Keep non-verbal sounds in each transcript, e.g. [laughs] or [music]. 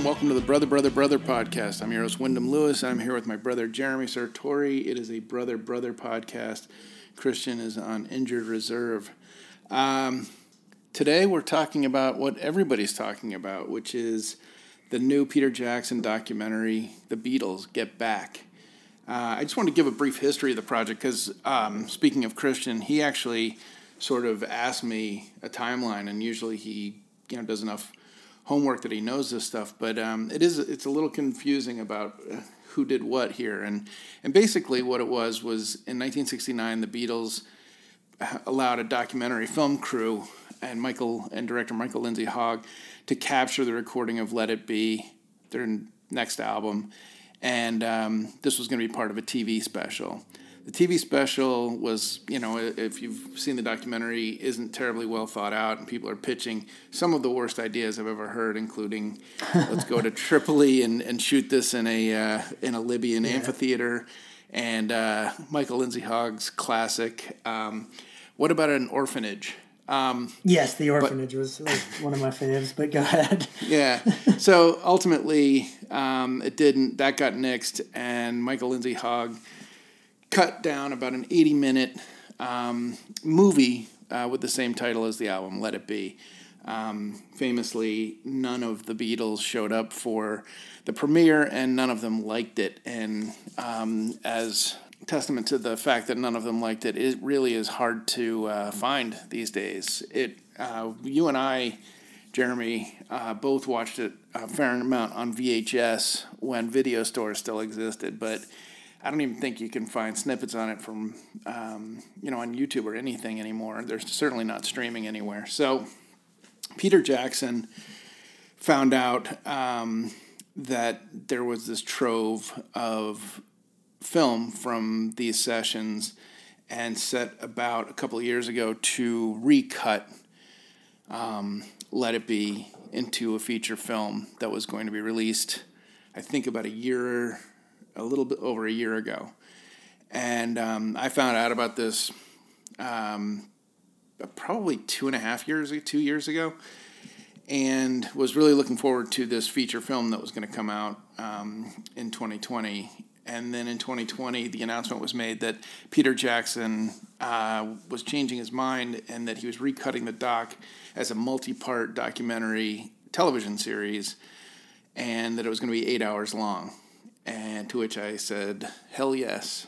And welcome to the Brother, Brother, Brother podcast. I'm your host, Wyndham Lewis. I'm here with my brother, Jeremy Sartori. It is a Brother, Brother podcast. Christian is on injured reserve. Um, today we're talking about what everybody's talking about, which is the new Peter Jackson documentary, The Beatles Get Back. Uh, I just want to give a brief history of the project because, um, speaking of Christian, he actually sort of asked me a timeline, and usually he you know does enough homework that he knows this stuff, but um, it is it's a little confusing about uh, who did what here, and and basically what it was was in 1969 the Beatles allowed a documentary film crew and Michael and director Michael Lindsay Hogg to capture the recording of Let It Be, their next album, and um, this was going to be part of a TV special the TV special was, you know, if you've seen the documentary, isn't terribly well thought out, and people are pitching some of the worst ideas I've ever heard, including let's go to [laughs] Tripoli and, and shoot this in a uh, in a Libyan yeah. amphitheater, and uh, Michael Lindsay Hogg's classic. Um, what about an orphanage? Um, yes, the orphanage but, was, was, one of my faves, but go ahead. [laughs] yeah. So ultimately, um, it didn't. That got nixed, and Michael Lindsay Hogg cut down about an 80 minute um, movie uh, with the same title as the album, Let It Be. Um, famously, none of the Beatles showed up for the premiere, and none of them liked it. And um, as testament to the fact that none of them liked it, it really is hard to uh, find these days. It, uh, you and I, Jeremy, uh, both watched it a fair amount on VHS when video stores still existed, but I don't even think you can find snippets on it from, um, you know, on YouTube or anything anymore. They're certainly not streaming anywhere. So Peter Jackson found out um, that there was this trove of film from these sessions and set about a couple of years ago to recut um, Let It Be into a feature film that was going to be released, I think, about a year a little bit over a year ago, and um, I found out about this um, probably two and a half years, two years ago, and was really looking forward to this feature film that was going to come out um, in 2020. And then in 2020, the announcement was made that Peter Jackson uh, was changing his mind and that he was recutting the doc as a multi part documentary television series and that it was going to be eight hours long. And to which I said, hell yes.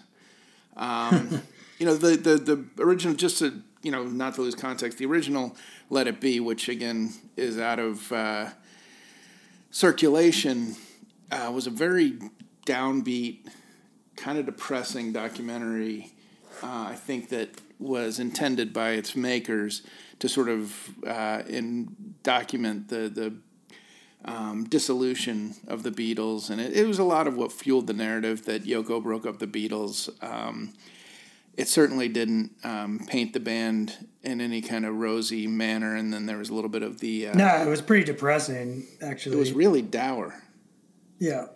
Um, [laughs] you know, the, the, the original, just to, you know, not to lose context, the original Let It Be, which again is out of uh, circulation, uh, was a very downbeat, kind of depressing documentary. Uh, I think that was intended by its makers to sort of uh, in document the the um, dissolution of the Beatles, and it, it, was a lot of what fueled the narrative that Yoko broke up the Beatles. Um, it certainly didn't um, paint the band in any kind of rosy manner, and then there was a little bit of the. Uh, no, it was pretty depressing, actually. It was really dour. Yeah.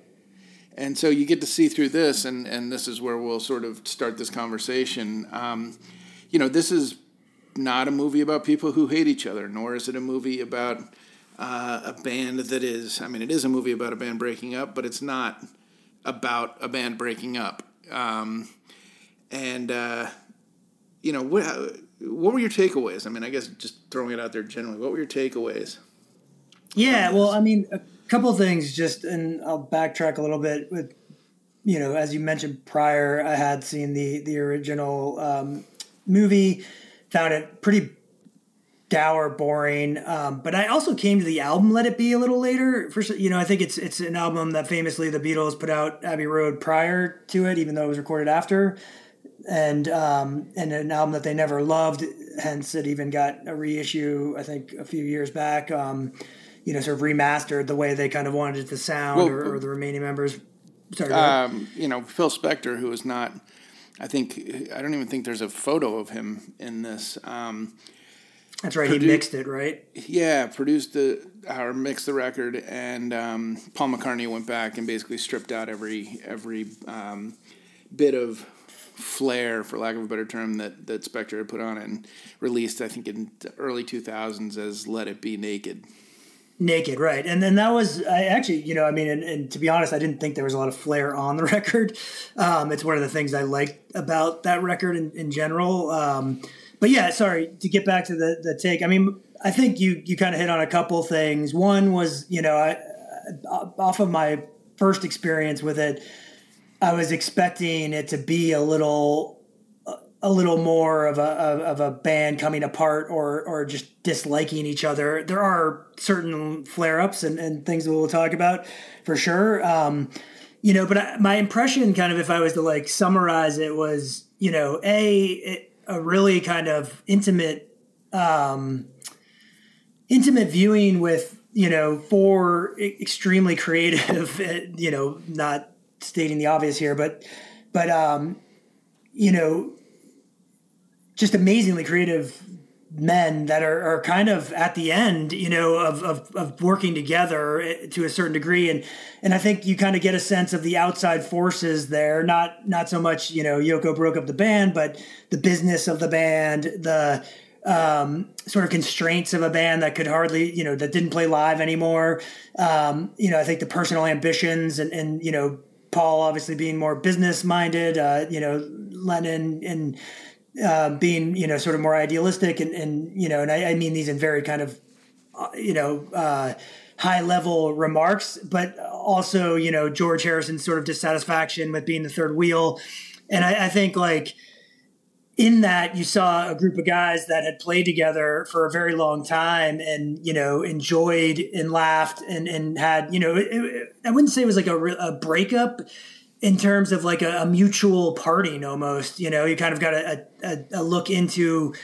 And so you get to see through this, and, and this is where we'll sort of start this conversation. Um, you know, this is not a movie about people who hate each other, nor is it a movie about uh, a band that is, I mean, it is a movie about a band breaking up, but it's not about a band breaking up. Um, and, uh, you know, what, what were your takeaways? I mean, I guess just throwing it out there generally, what were your takeaways? Yeah, well, I mean, a couple things just, and I'll backtrack a little bit with, you know, as you mentioned prior, I had seen the, the original um, movie, found it pretty dour, boring. Um, but I also came to the album "Let It Be" a little later. For you know, I think it's it's an album that famously the Beatles put out Abbey Road prior to it, even though it was recorded after, and um, and an album that they never loved. Hence, it even got a reissue. I think a few years back. Um, you know, sort of remastered the way they kind of wanted it to sound, well, or, or, the remaining members. Sorry, um, you know, Phil Spector, who is not. I think I don't even think there's a photo of him in this. Um, that's right. Produ- he mixed it, right? Yeah, produced the or mixed the record, and um, Paul McCartney went back and basically stripped out every every um, bit of flair, for lack of a better term, that that Spector had put on it and released. I think in the early two thousands as "Let It Be Naked." Naked, right. And then that was, I actually, you know, I mean, and, and, to be honest, I didn't think there was a lot of flair on the [laughs] record. Um, it's one of the things I liked about that record in, in general. But yeah, sorry, to get back to the, the take, I mean, I think you, you kind of hit on a couple things. One was, you know, I, off of my first experience with it, I was expecting it to be a little a little more of a of a band coming apart or or just disliking each other. There are certain flare ups and, and things that we'll talk about for sure. Um, you know, but I, my impression, kind of, if I was to like summarize it, was you know, a it, a really kind of intimate, um, intimate viewing with you know four extremely creative, [laughs] you know, not stating the obvious here, but but um, you know just amazingly creative men that are, are kind of at the end, you know, of, of, of, working together eh, to a certain degree. And, and I think you kind of get a sense of the outside forces there, not, not so much, you know, Yoko broke up the band, but the business of the band, the, um, sort of constraints of a band that could hardly, you know, that didn't play live anymore. Um, you know, I think the personal ambitions and, and, you know, Paul obviously being more business minded, uh, you know, Lennon and, uh, being you know sort of more idealistic and, and you know and I, I mean these in very kind of uh, you know uh, high level remarks but also you know george harrison's sort of dissatisfaction with being the third wheel. And I, I think like in that you saw a group of guys that had played together for a very long time and you know enjoyed and laughed and and had you know it, it, i wouldn't say it was like a, a breakup in terms of like a, a, mutual parting almost you know you kind of got a, a, a look into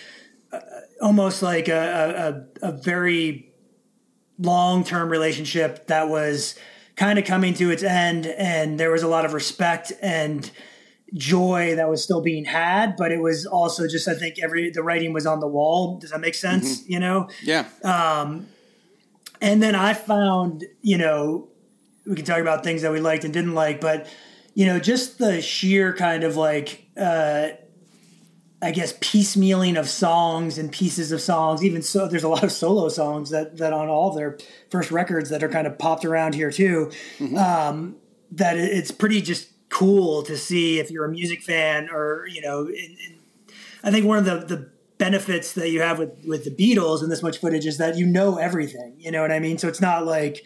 uh, almost like a, a, a very long-term relationship that was kind of coming to its end and there was a lot of respect and joy that was still being had but it was also just i think every the writing was on the wall. Does that make sense? Mm-hmm. you know? Yeah. Um and then i found you know we can talk about things that we liked and didn't like but you know, just the sheer kind of like, uh, I guess piecemealing of songs and pieces of songs. Even so, there's a lot of solo songs that that on all their first records that are kind of popped around here too. Mm-hmm. Um, that it's pretty just cool to see if you're a music fan or you know. In, in, I think one of the the benefits that you have with with the Beatles and this much footage is that you know everything. You know what I mean? So it's not like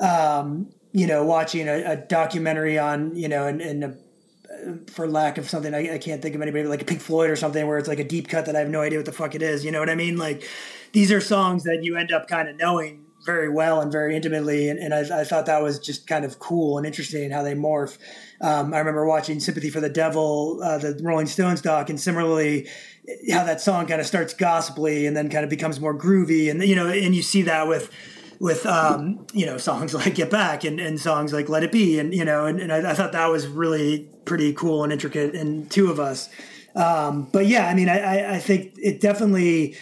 um, you know, watching a, a documentary on, you know, and, and for lack of something, I, I, can't think of anybody like a Pink Floyd or something where it's like a deep cut that I have no idea what the fuck it is. You know what I mean? Like these are songs that you end up kind of knowing very well and very intimately. And, and I, I, thought that was just kind of cool and interesting how they morph. Um, I remember watching Sympathy for the Devil, uh, the Rolling Stones doc, and similarly, how that song kind of starts gospelly and then kind of becomes more groovy. And, you know, and you see that with, with um, you know songs [laughs] like Get Back and, and songs like Let It Be and you know and, and I, I, thought that was really pretty cool and intricate in two of us. Um, but yeah, I mean I, I think it definitely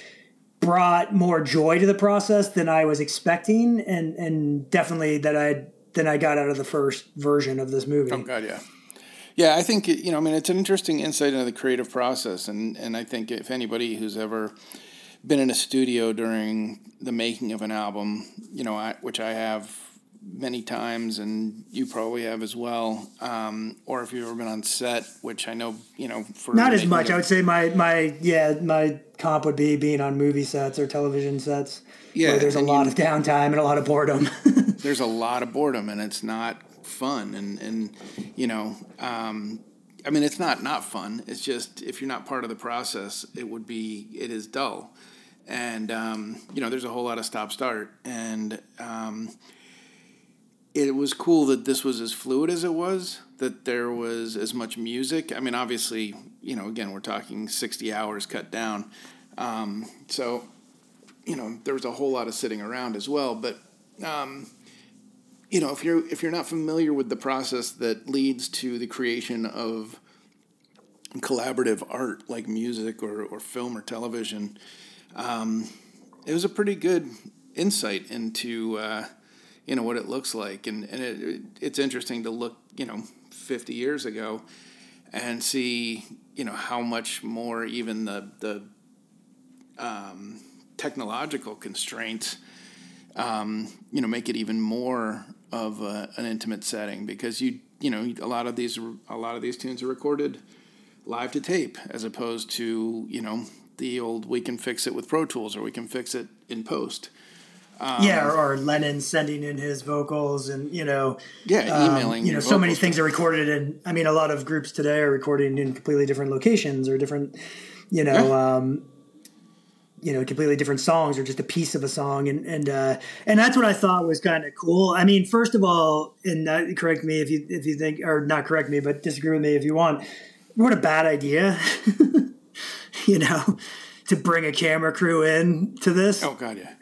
brought more joy to the process than I was expecting and and definitely that I than I got out of the first version of this movie. Oh God, yeah. Yeah, I think you know. I mean, it's an interesting insight into the creative process, and and I think if anybody who's ever been in a studio during the making of an album, you know, I, which I have many times, and you probably have as well. Um, or if you've ever been on set, which I know, you know, for not as much. Of, I would say my my yeah my comp would be being on movie sets or television sets. Yeah, there's a lot you, of downtime and a lot of boredom. [laughs] there's a lot of boredom, and it's not fun. And and you know, um, I mean, it's not not fun. It's just if you're not part of the process, it would be it is dull and um, you know there's a whole lot of stop start. And um, it was cool that this was as fluid as it was that there was as much music. I mean obviously you know again we're talking 60 hours cut down. Um, so you know there was a whole lot of sitting around as well. But um, you know if you're if you're not familiar with the process that leads to the creation of collaborative art like music or, or film or television um, it was a pretty good insight into uh, you know what it looks like, and and it, it's interesting to look you know 50 years ago and see you know how much more even the the um, technological constraints um, you know, make it even more of a, an intimate setting because you you know a lot of these a lot of these tunes are recorded live to tape as opposed to you know the old we can fix it with Pro Tools or we can fix it in post. Um, yeah, or, or, Lennon sending in his vocals, and you know, yeah, emailing. Um, you know, so many things are recorded, and I mean, a lot of groups today are recording in completely different locations or different, you know, yeah. um, you know, completely different songs or just a piece of a song, and and uh, and that's what I thought was kind of cool. I mean, first of all, and uh, correct me if you if you think or not correct me, but disagree with me if you want. What a bad idea, [laughs] [laughs] you know, to bring a camera crew in to this. Oh God, yeah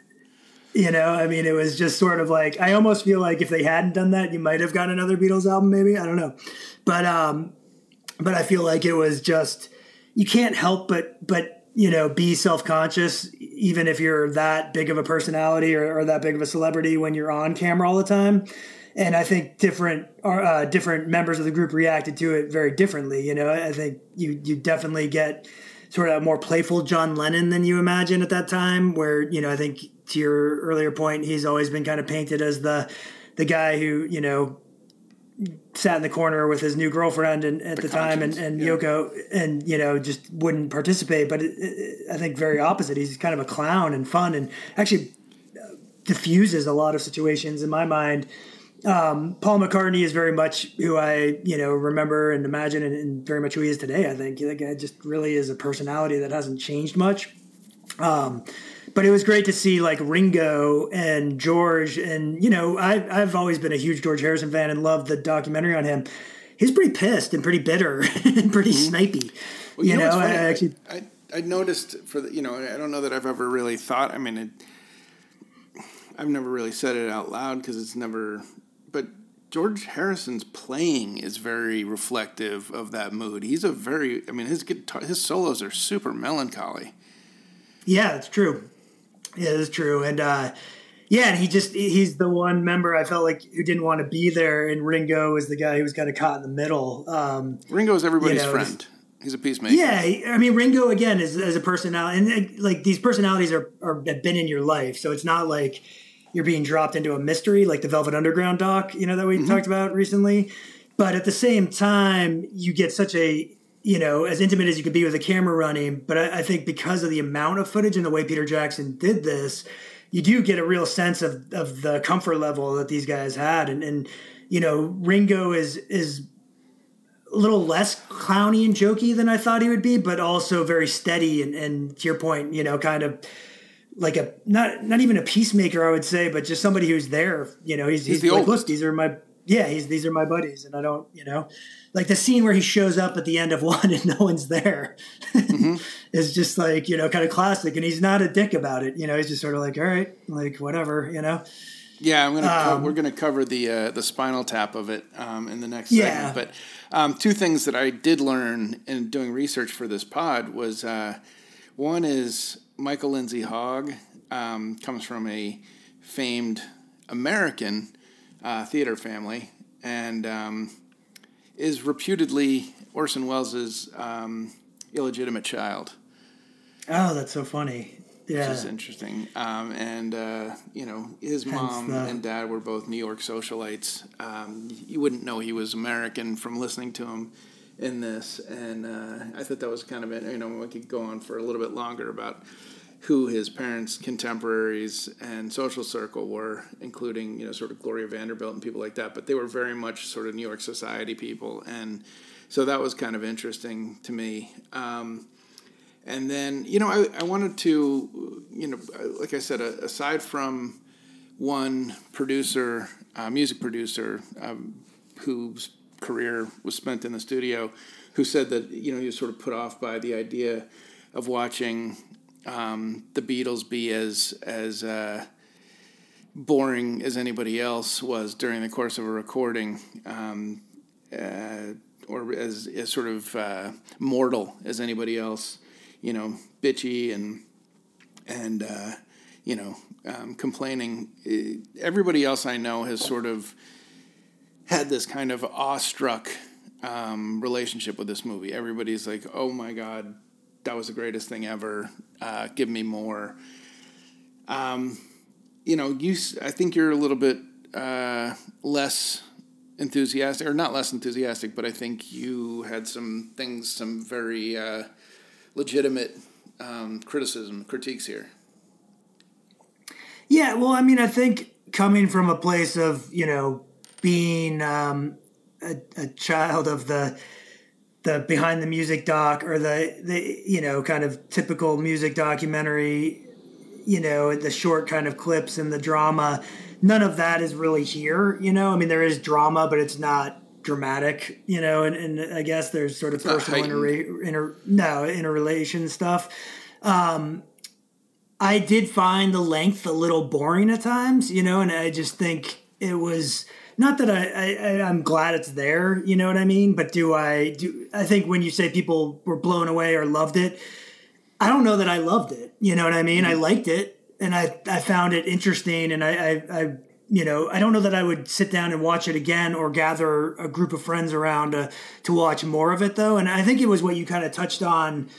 you know, I mean, it was just sort of like I almost feel like if they hadn't done that, you might have gotten another Beatles album, maybe I don't know, but um, but I feel like it was just you can't help but but you know be self conscious even if you're that big of a personality or, or, that big of a celebrity when you're on camera all the time. And I think different uh, different members of the group reacted to it very differently. You know, I think you you definitely get sort of a more playful John Lennon than you imagine at that time. Where you know, I think to your earlier point, he's always been kind of painted as the the guy who you know sat in the corner with his new girlfriend and at the, the time and, and yeah. Yoko and you know just wouldn't participate but it, it, I think very opposite he's kind of a clown and fun and actually uh, diffuses a lot of situations in my mind um, Paul McCartney is very much who I you know remember and imagine and, and very much who he is today I think the guy just really is a personality that hasn't changed much um, but it was great to see like Ringo and George, and you know, I, I've always been a huge George Harrison fan and loved the documentary on him. He's pretty pissed and pretty bitter [laughs] and pretty mm-hmm. snipey. Well, you, you, know, know I actually, I, I noticed for the, you know, I don't know that I've ever really thought. I mean, it, I've never really said it out loud because it's never, but George Harrison's playing is very reflective of that mood. He's a very, I mean, his guitar, his solos are super melancholy. Yeah, it's true. Yeah, It is true, and uh, yeah, and he just he's the one member I felt like who didn't want to be there, and Ringo is the guy who was kind of caught in the middle. Um, Ringo is everybody's you know, friend. He's a peacemaker. Yeah, I mean Ringo again is as a personality, and like these personalities are, are have been in your life, so it's not like you're being dropped into a mystery like the Velvet Underground doc, you know, that we mm-hmm. talked about recently. But at the same time, you get such a you know, as intimate as you could be with a camera running. But I, I, think because of the amount of footage and the way Peter Jackson did this, you do get a real sense of, of the comfort level that these guys had. And, and, you know, Ringo is, is a little less clowny and jokey than I thought he would be, but also very steady. And, and to your point, you know, kind of like a, not, not even a peacemaker, I would say, but just somebody who's there, you know, he's, he's, he's like, look, these are my, yeah, he's, these are my buddies. And I don't, you know, like the scene where he shows up at the end of [laughs] one and no one's there mm-hmm. [laughs] is just like you know kind of classic and he's not a dick about it you know he's just sort of like all right like whatever you know yeah i'm gonna um, co- we're gonna cover the uh, the spinal tap of it um, in the next yeah. segment but um, two things that i did learn in doing research for this pod was uh, one is michael lindsay hogg um, comes from a famed american uh, theater family and um, is reputedly Orson Welles' um, illegitimate child. Oh, that's so funny. Yeah. Which is interesting. Um, and, uh, you know, his Hence mom the... and dad were both New York socialites. Um, you wouldn't know he was American from listening to him in this. And uh, I thought that was kind of, you know, we could go on for a little bit longer about who his parents' contemporaries and social circle were, including you know sort of Gloria Vanderbilt and people like that. But they were very much sort of New York society people, and so that was kind of interesting to me. Um, and then you know I, I wanted to you know like I said aside from one producer, uh, music producer, um, whose career was spent in the studio, who said that you know he was sort of put off by the idea of watching um, the Beatles be as as uh, boring as anybody else was during the course of a recording, um, uh, or as, as sort of uh, mortal as anybody else. You know, bitchy and and uh, you know um, complaining. Everybody else I know has sort of had this kind of awestruck um, relationship with this movie. Everybody's like, "Oh my god, that was the greatest thing ever. Uh, give me more. Um, you know, you I think you're a little bit uh, less enthusiastic, or not less enthusiastic, but I think you had some things, some very uh, legitimate um, criticism, critiques here. Yeah, well, I mean, I think coming from a place of you know being um, a, a child of the the behind the music doc or the the you know kind of typical music documentary you know the short kind of clips and the drama. None of that is really here you know? I mean there is drama but it's not dramatic you know? And, and i guess there's sort of It's personal inter, inter no interrelation stuff. Um i did find the length a little boring at times you know? And i just think it was not that I, I i'm glad it's there you know what i mean but do i do i think when you say people were blown away or loved it I don't know that I loved it. You know what I mean? I liked it and I, I found it interesting and I, I, I, you know, I don't know that I would sit down and watch it again or gather a group of friends around to, to watch more of it though. And I think it was what you kind of touched on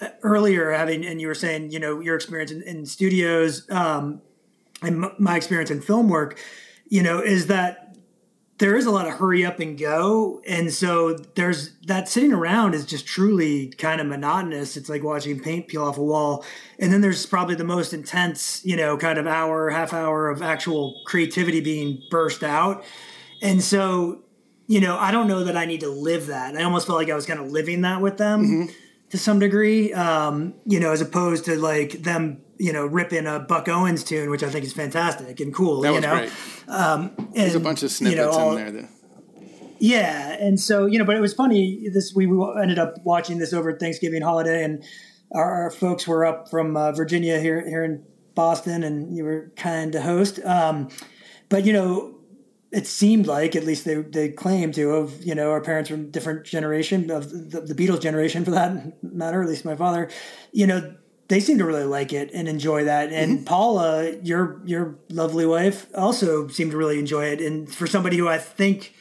uh, earlier having, and you were saying, you know, your experience in, in studios, um, and m- my experience in film work, you know, is that there is a lot of hurry up and go. And so there's that sitting around is just truly kind of monotonous. It's like watching paint peel off a wall. And then there's probably the most intense you know kind of hour half hour of actual creativity being burst out. And so you know i don't know that i need to live that. I almost felt like i was kind of living that with them to some degree um, you know as opposed to like them you know ripping a buck owens tune which i think is fantastic and cool That you was know great. and, There's a bunch of snippets you know, all- in there. That, yeah, and so you know, but it was funny. This we ended up watching this over Thanksgiving holiday, and our, our folks were up from uh, Virginia here here in Boston, and you were kind to host. Um, but you know, it seemed like at least they they claimed to of you know our parents from different generation of the, the Beatles generation for that [laughs] matter. At least my father, you know. They seem to really like it and enjoy that, and mm-hmm. Paula, your your lovely wife, also seemed to really enjoy it. And for somebody who I think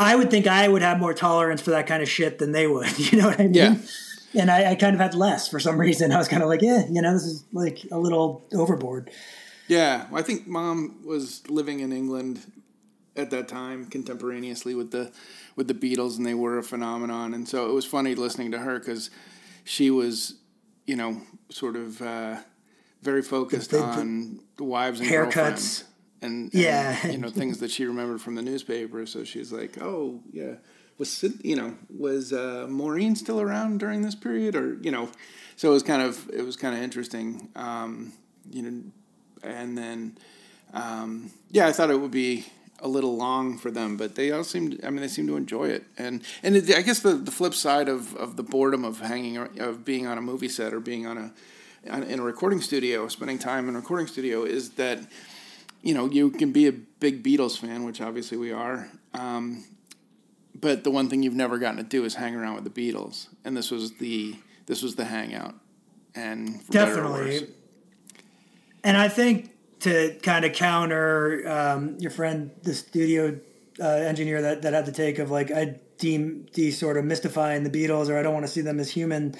I would think I would have more tolerance for that kind of shit than they would. [laughs] You know what I mean? Yeah. And I, I kind of had less for some reason. I was kind of like, yeah, you know, this is like a little overboard. yeah, I think mom was living in England at that time, contemporaneously with the with the Beatles, and they were a phenomenon. And so it was funny listening to her because she was, you know, sort of uh, very focused The- the- on wives and Haircuts. And, and, Yeah. you know things that she remembered from the newspaper. So she's like, "Oh, yeah, was you know was uh, Maureen still around during this period, or you know?" So it was kind of it was kind of interesting, um, you know. And then, um, yeah, I thought it would be a little long for them, but they all seemed. I mean, they seem to enjoy it, and and it, I guess the, the flip side of, of the boredom of hanging of being on a movie set or being on a on, in a recording studio, spending time in a recording studio, is that you know you can be a big Beatles fan, which obviously we are. Um, but the one thing you've never gotten to do is hang around with the Beatles, and this was the this was the hangout, and for better or worse. Definitely. And I think to kind of counter um, your friend, the studio uh, engineer that, that had the take of like, I deem de sort of mystifying the Beatles or I don't want to see them as human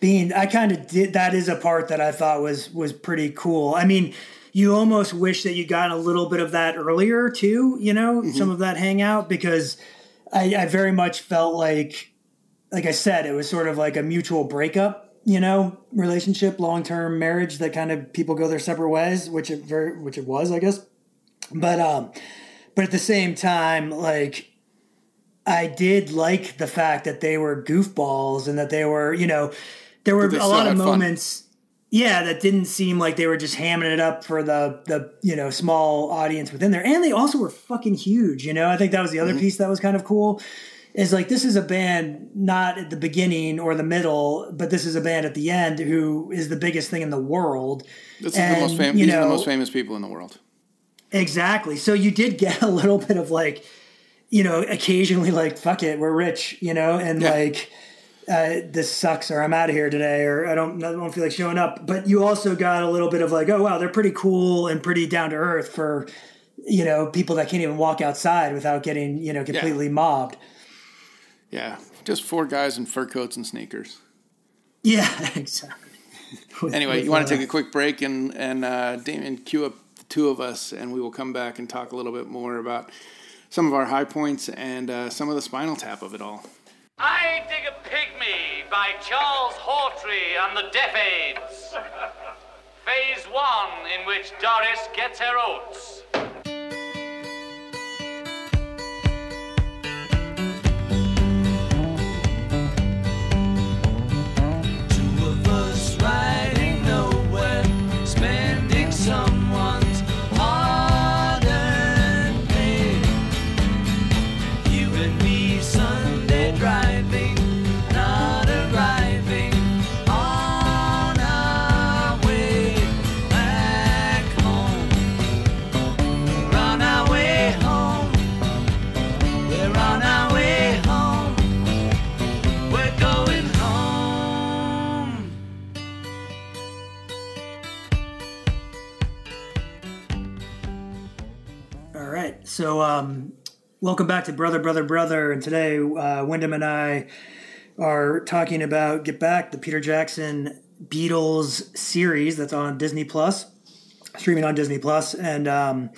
being. I kind of did. That is a part that I thought was was pretty cool. I mean, you almost wish that you got a little bit of that earlier too. You know, some of that hangout because I, I very much felt like, like I said, it was sort of like a mutual breakup. You know, relationship, long term marriage that kind of people go their separate ways, which it very, which it was, I guess. But um, but at the same time, like I did like the fact that they were goofballs and that they were, you know, there were a lot of had fun. moments. Yeah, that didn't seem like they were just hamming it up for the the you know small audience within there, and they also were fucking huge. You know, I think that was the other Mm-hmm. piece that was kind of cool. Is like this is a band not at the beginning or the middle, but this is a band at the end who is the biggest thing in the world. This is the most And, famous. you are the most famous people in the world. Exactly. So you did get a little bit of like, you know, occasionally like, fuck it, we're rich, you know, and Yeah. like, uh, this sucks, or I'm out of here today, or I don't, I don't feel like showing up. But you also got a little bit of like, oh wow, they're pretty cool and pretty down to earth for, you know, people that can't even walk outside without getting, you know, completely mobbed. Yeah, just four guys in fur coats and sneakers. Yeah, [laughs] exactly. With- [laughs] Anyway, with, you want uh, to take a quick break and and uh, Damien cue up the two of us, and we will come back and talk a little bit more about some of our high points and uh, some of the spinal tap of it all. I Dig a Pygmy by Charles Hawtrey and the Deaf Aids. [laughs] Phase one, in which Doris gets her oats. Um, welcome back to Brother, Brother, Brother. And today, uh, Wyndham and I are talking about Get Back, the Peter Jackson Beatles series that's on Disney Plus, streaming on Disney Plus. And, um,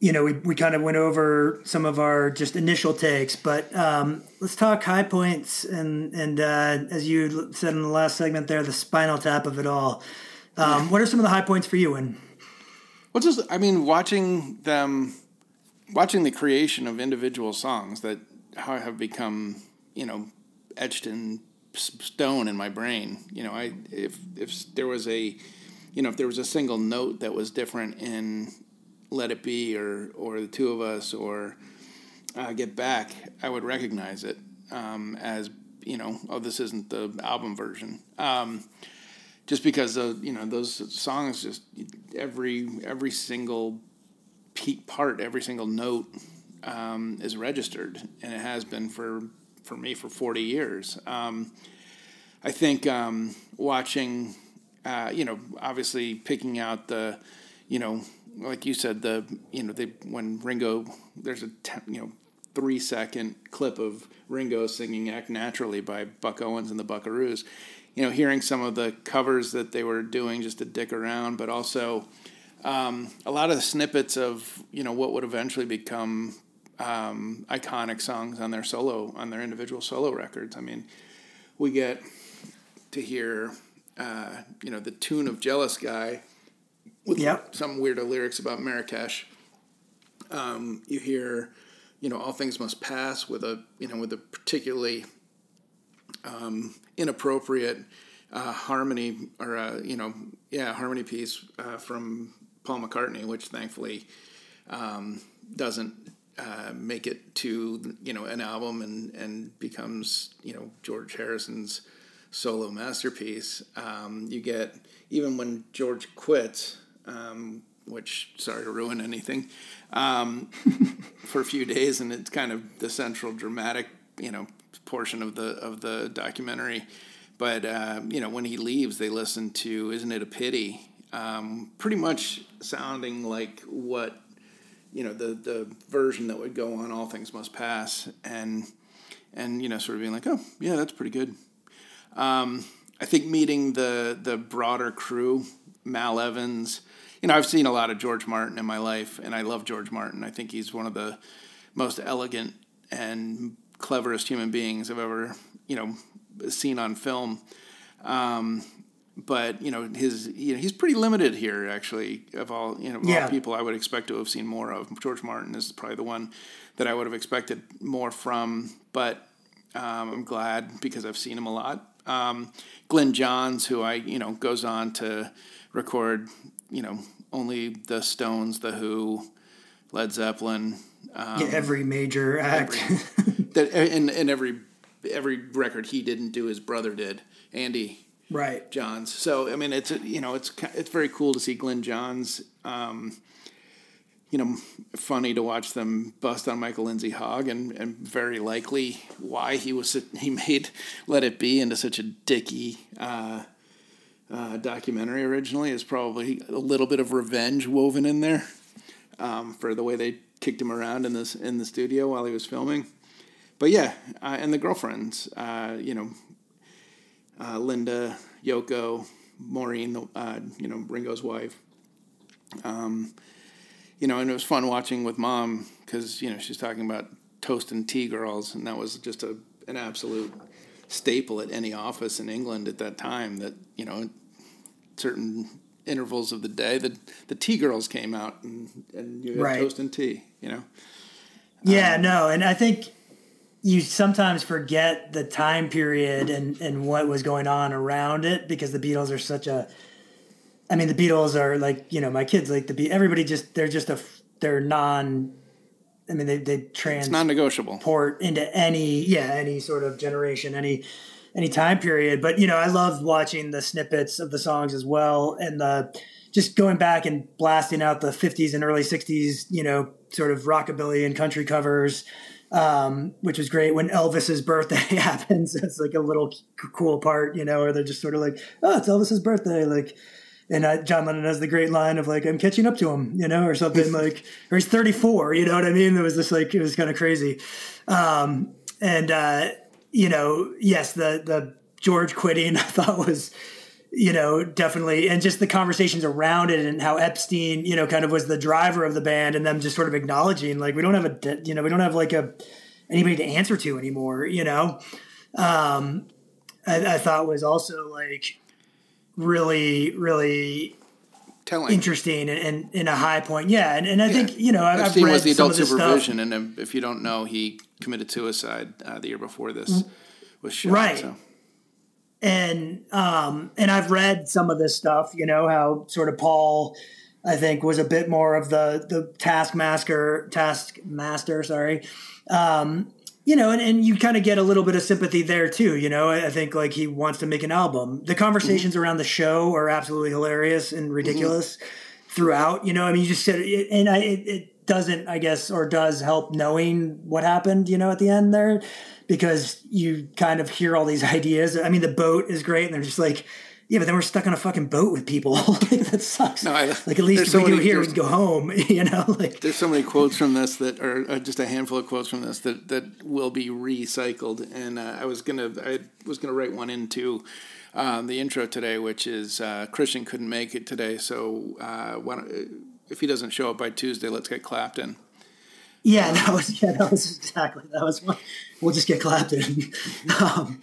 you know, we, we kind of went over some of our just initial takes, but um, let's talk high points and and uh, as you said in the last segment there, the spinal tap of it all. Um, what are some of the high points for you? And well, just I mean, watching them watching the creation of individual songs that have become, you know, etched in stone in my brain. You know, I if if there was a, you know, if there was a single note that was different in "Let It Be" or or "The Two of Us" or uh, "Get Back," I would recognize it um, as you know, oh, this isn't the album version. Um, just because uh, you know those songs, just every every single part, every single note um, is registered, and it has been for for me for forty years. Um, I think um, watching, uh, you know, obviously picking out the, you know, like you said, the you know, they when Ringo, there's a ten, you know three second clip of Ringo singing "Act Naturally" by Buck Owens and the Buckaroos. You know, hearing some of the covers that they were doing just to dick around, but also um, a lot of the snippets of you know what would eventually become um, iconic songs on their solo on their individual solo records. I mean, we get to hear uh, you know the tune of "Jealous Guy" with yep. some weirdo lyrics about Marrakesh. Um, you hear you know all things must pass with a you know with a particularly um, inappropriate uh, harmony or a, you know yeah harmony piece uh, from Paul McCartney, which thankfully um, doesn't uh, make it to you know an album and and becomes you know George Harrison's solo masterpiece. Um, you get even when George quits, um, which sorry to ruin anything, um, [laughs] for a few days, and it's kind of the central dramatic you know portion of the of the documentary. But uh, you know when he leaves, they listen to "Isn't It a Pity." Um, pretty much sounding like what you know the the version that would go on All Things Must Pass, and and you know sort of being like, oh yeah, that's pretty good. Um, I think meeting the the broader crew, Mal Evans. You know, I've seen a lot of George Martin in my life, and I love George Martin. I think he's one of the most elegant and cleverest human beings I've ever, you know, seen on film. Um, but you know his you know he's pretty limited here actually of all you know yeah. all people I would expect to have seen more of. George Martin is probably the one that I would have expected more from, but um, I'm glad because I've seen him a lot. Um, Glyn Johns, who I you know goes on to record you know only the Stones, the Who, Led Zeppelin, um, yeah, every major act every, that and, and every every record he didn't do, his brother did. Andy right Johns. So I mean, it's you know, it's it's very cool to see Glyn Johns. Um, you know, funny to watch them bust on Michael Lindsay Hogg, and, and very likely why he was he made Let It Be into such a dicky uh, uh, documentary originally is probably a little bit of revenge woven in there um, for the way they kicked him around in this in the studio while he was filming. But yeah, uh, and the girlfriends, uh, you know, uh, Linda, Yoko, Maureen, uh, you know, Ringo's wife. Um, you know, and it was fun watching with mom because you know she's talking about toast and tea girls, and that was just a an absolute staple at any office in England at that time. That you know, certain intervals of the day, the the tea girls came out and and you had right. toast and tea. You know. Yeah, um, no, and I think you sometimes forget the time period and and what was going on around it because the Beatles are such a I mean the Beatles are like you know my kids like the Be everybody just they're just a they're non I mean they they trans non-negotiable. port into any yeah any sort of generation any any time period. But you know I love watching the snippets of the songs as well and the just going back and blasting out the 50s and early 60s you know sort of rockabilly and country covers um, which was great. When Elvis's birthday [laughs] happens, it's like a little cool part, you know, where they're just sort of like, oh, it's Elvis's birthday, like. And uh, John Lennon has the great line of like, "I'm catching up to him," you know, or something [laughs] like, or he's 34, you know what I mean? It was just like it was kind of crazy, um, and uh, you know, yes, the the George quitting [laughs] I thought was you know, definitely, and just the conversations around it and how Epstein, you know, kind of was the driver of the band, and them just sort of acknowledging like we don't have a, you know, we don't have like a anybody to answer to anymore, you know. Um, I, I thought was also like really, really telling, interesting, and, and, and a high point. Yeah, and, and I yeah. think you know I've, Epstein I've read was the adult supervision, and if you don't know, he committed suicide uh, the year before this was shot. Right. So and um, and I've read some of this stuff. You know how sort of Paul, I think, was a bit more of the the taskmaster taskmaster. Sorry, um, you know, and, and you kind of get a little bit of sympathy there too. You know, I, think like he wants to make an album. The conversations mm-hmm. around the show are absolutely hilarious and ridiculous mm-hmm. throughout. You know, I mean, you just said, and I it, it doesn't, I guess, or does help knowing what happened. You know, at the end there because you kind of hear all these [laughs] ideas. I mean, the boat is great, and they're just like, yeah, but then we're stuck on a fucking boat with people. [laughs] like, that sucks. No, I, like at least if so we do here, we can go home. [laughs] You know, like there's so many quotes from this that are uh, just a handful of quotes from this that that will be recycled. And uh, I was gonna I was gonna write one into um, the intro today, which is uh, Christian couldn't make it today, so uh, if he doesn't show up by Tuesday, let's get Clapton. Yeah, [laughs] that was yeah, that was exactly that was one. We'll just get Clapton. [laughs] um,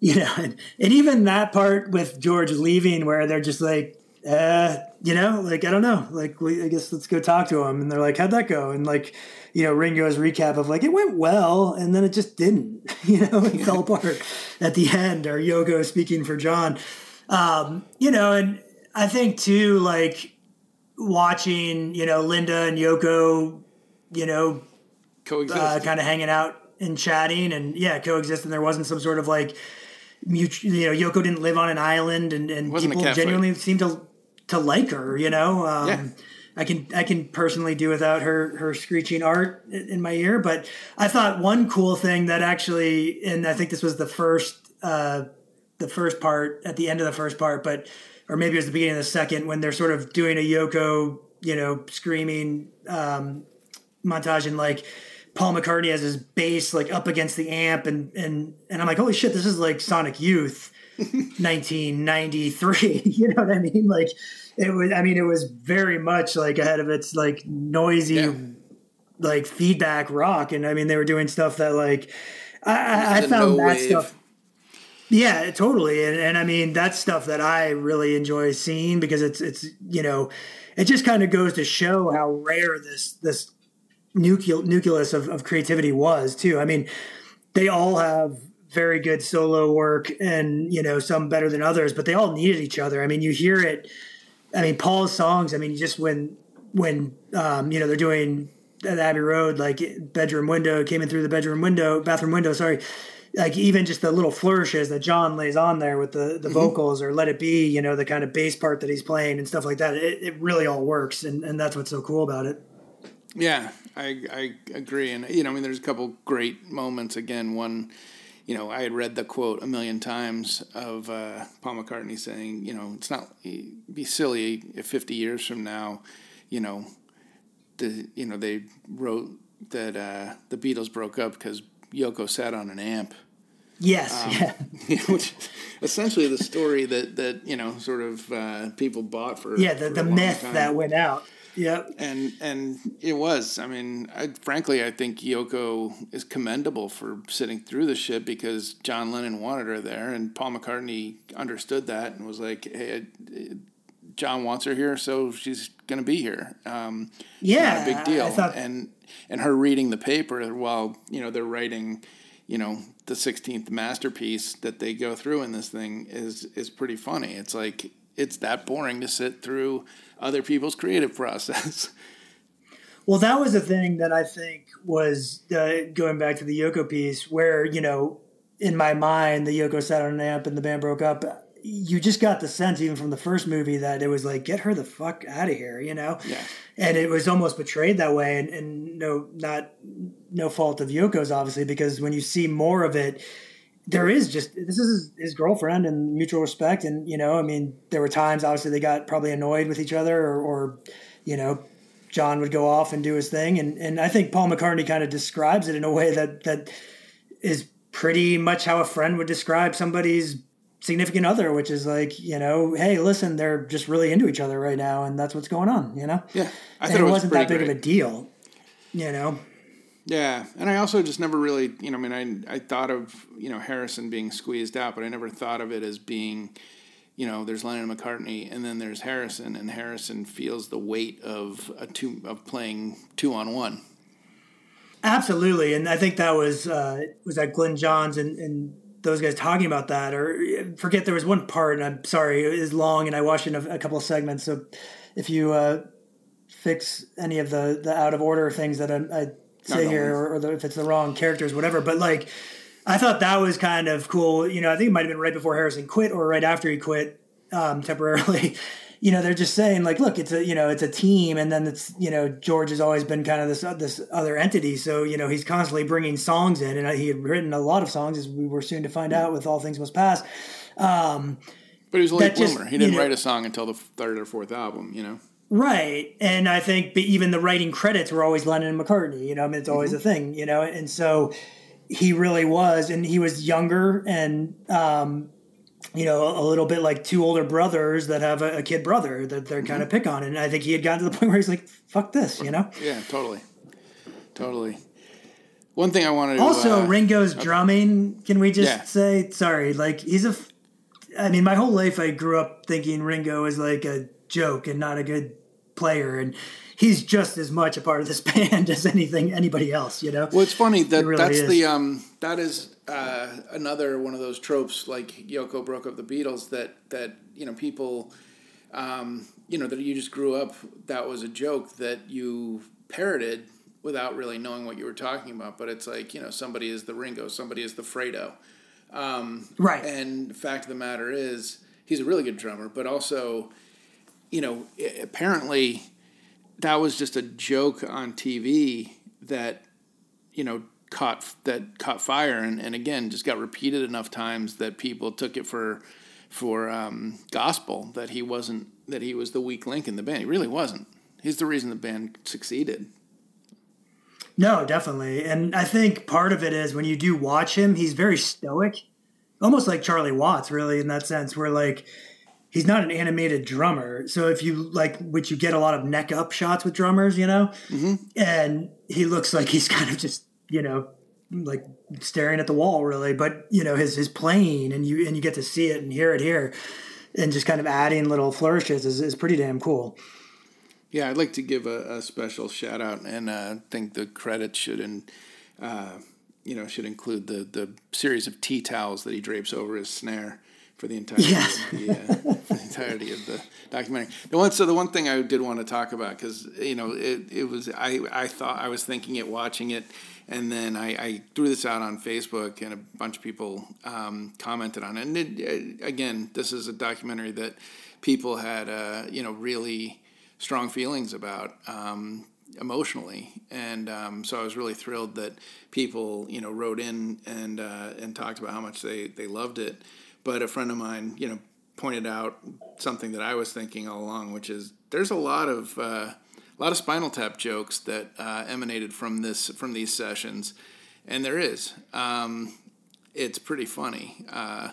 you know, and, and even that part with George leaving, where they're just like, uh, you know, like I don't know, like we, I guess let's go talk to him, and they're like, how'd that go? And like, you know, Ringo's recap of like it went well, and then it just didn't. [laughs] You know, it fell apart at the end. Or Yoko speaking for John. Um, you know, and I think too, like watching, you know, Linda and Yoko you know, coexist, uh, kind of hanging out and chatting, and yeah, coexist. And there wasn't some sort of like, mutual, you know, Yoko didn't live on an island, and, and people genuinely seemed to to like her. You know, um, yeah. I can I can personally do without her her screeching art in my ear, but I thought one cool thing that actually, and I think this was the first uh, the first part at the end of the first part, but or maybe it was the beginning of the second when they're sort of doing a Yoko, you know, screaming um, montage and like Paul McCartney has his bass like up against the amp and and and I'm like, holy shit, this is like Sonic Youth [laughs] 1993. [laughs] you know what I mean? Like it was I mean it was very much like ahead of its like noisy yeah. like feedback rock. And I mean they were doing stuff that like I, I found no that wave. stuff yeah, totally. And, and I mean, that's stuff that I really enjoy seeing because it's, it's, you know, it just kind of goes to show how rare this, this nucleus of, of creativity was too. I mean, they all have very good solo work and you know some better than others but they all needed each other i mean you hear it i mean paul's songs i mean just when when um, you know they're doing at abbey road like bedroom window came in through the bedroom window bathroom window sorry like even just the little flourishes that john lays on there with the the mm-hmm. vocals or let it be you know the kind of bass part that he's playing and stuff like that it, it really all works and, and that's what's so cool about it yeah, I I agree, and you know, I mean, there's a couple great moments. Again, one, you know, I had read the quote a million times of uh, Paul McCartney saying, you know, it's not be silly if 50 years from now, you know, the you know they wrote that uh, the Beatles broke up because Yoko sat on an amp. Yes, um, [laughs] yeah. which essentially the story that that you know sort of uh, people bought for yeah the, for the myth time. that went out. Yep. And and it was. I mean, I, frankly, I think Yoko is commendable for sitting through the shit because John Lennon wanted her there, and Paul McCartney understood that and was like, "Hey, John wants her here, so she's going to be here." Um, yeah, big deal. Thought... And and her reading the paper while you know they're writing, you know, the sixteenth masterpiece that they go through in this thing is is pretty funny. It's like it's that boring to sit through other people's creative process. [laughs] Well, that was the thing that I think was uh, going back to the Yoko piece, where you know, in my mind, the Yoko sat on an amp and the band broke up. You just got the sense, even from the first movie, that it was like, get her the fuck out of here, you know. Yeah. And it was almost betrayed that way, and, and no, not no fault of Yoko's, obviously, because when you see more of it, there is just this is his, girlfriend and mutual respect. And you know i mean there were times obviously they got probably annoyed with each other or, or you know john would go off and do his thing. And and i think paul mccartney kind of describes it in a way that that is pretty much how a friend would describe somebody's significant other which is like you know hey listen they're just really into each other right now and that's what's going on you know? Yeah i thought it, was not that big great. of a deal you know yeah, and I also just never really, you know, I mean, I I thought of you know Harrison being squeezed out, but I never thought of it as being, you know, there's Lennon McCartney, and then there's Harrison, and Harrison feels the weight of a two of playing two on one. Absolutely, and I think that was uh, was that Glyn Johns and, and those guys talking about that, or forget there was one part, and I'm sorry, it is long, and I watched in a, a couple of segments. So if you uh, fix any of the the out of order things that I, I here, or, or the, if it's the wrong characters, whatever. But like, I thought that was kind of cool. You know, I think it might have been right before Harrison quit or right after he quit um, [laughs] temporarily. you know, they're just saying like, look, it's a you know, it's a team, and then it's you know, George has always been kind of this uh, this other entity. So you know, he's constantly bringing songs in, and he had written a lot of songs, as we were soon to find out with All Things Must Pass. Um, but he was a late bloomer. Just, he didn't you know, write a song until the third or fourth album. You know. Right. And I think even the writing credits were always Lennon and McCartney, you know, I mean, it's always mm-hmm. a thing, you know, and so he really was, and he was younger and, um, you know, a little bit like two older brothers that have a, a kid brother that they're mm-hmm. kind of pick on. And I think he had gotten to the point where he's like, fuck this, you know? Yeah, totally. Totally. One thing I wanted to also uh, Ringo's okay. drumming. Can we just yeah. say sorry? Like he's a. I mean, my whole life I grew up thinking Ringo is like a joke and not a good player, and he's just as much a part of this [laughs] band as anything anybody else. You know. Well, it's funny that it really that's is. the um that is uh, another one of those tropes like Yoko broke up the Beatles that that you know people. Um, you know that you just grew up. That was a joke that you parroted without really knowing what you were talking about. But it's like you know somebody is the Ringo, somebody is the Fredo, um, right? And fact of the matter is, he's a really good drummer, but also you know, apparently that was just a joke on TV that, you know, caught that caught fire and, and again just got repeated enough times that people took it for for um, gospel that he wasn't that he was the weak link in the band. He really wasn't. He's the reason the band succeeded. No, definitely. And I think part of it is when you do watch him, he's very stoic, almost like Charlie Watts, really, in that sense, where like he's not an animated drummer. So if you like, which you get a lot of neck up shots with drummers, you know, mm-hmm. and he looks like he's [laughs] kind of just, you know, like staring at the wall really, but you know, his, his playing and you, and you get to see it and hear it here and just kind of adding little flourishes is, is pretty damn cool. Yeah. I'd like to give a, a special shout out and uh, think the credit should, in, uh, you know, should include the, the series of tea towels that he drapes over his snare for the entirety, yes. of, the, uh, entirety of the documentary. The one, so the one thing I did want to talk about because you know it, it was I I thought I was thinking it watching it, and then I, I threw this out on Facebook and a bunch of people um, commented on it. And it, again, this is a documentary that people had uh, you know really strong feelings about. Um, emotionally, and um, so I was really thrilled that people, you know, wrote in and uh, and talked about how much they, they loved it. But a friend of mine, you know, pointed out something that I was thinking all along, which is there's a lot of uh, a lot of Spinal Tap jokes that uh, emanated from this from these sessions, and there is. Um, it's pretty funny. Uh,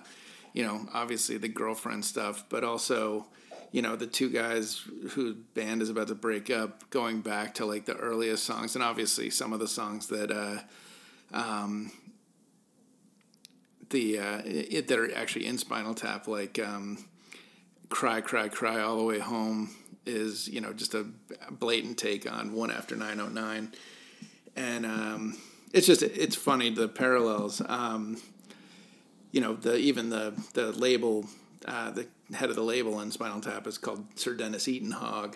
you know, obviously the girlfriend stuff, but also, you know, the two guys whose band is about to break up, going back to like the earliest songs, and obviously some of the songs that, uh, um, the uh, it, that are actually in Spinal Tap, like um, "Cry, Cry, Cry All the Way Home," is you know just a blatant take on "One After 909," and um, it's just it's funny the parallels. Um, you know, the even the the label, uh, the head of the label in Spinal Tap is called Sir Dennis Eton-Hogg.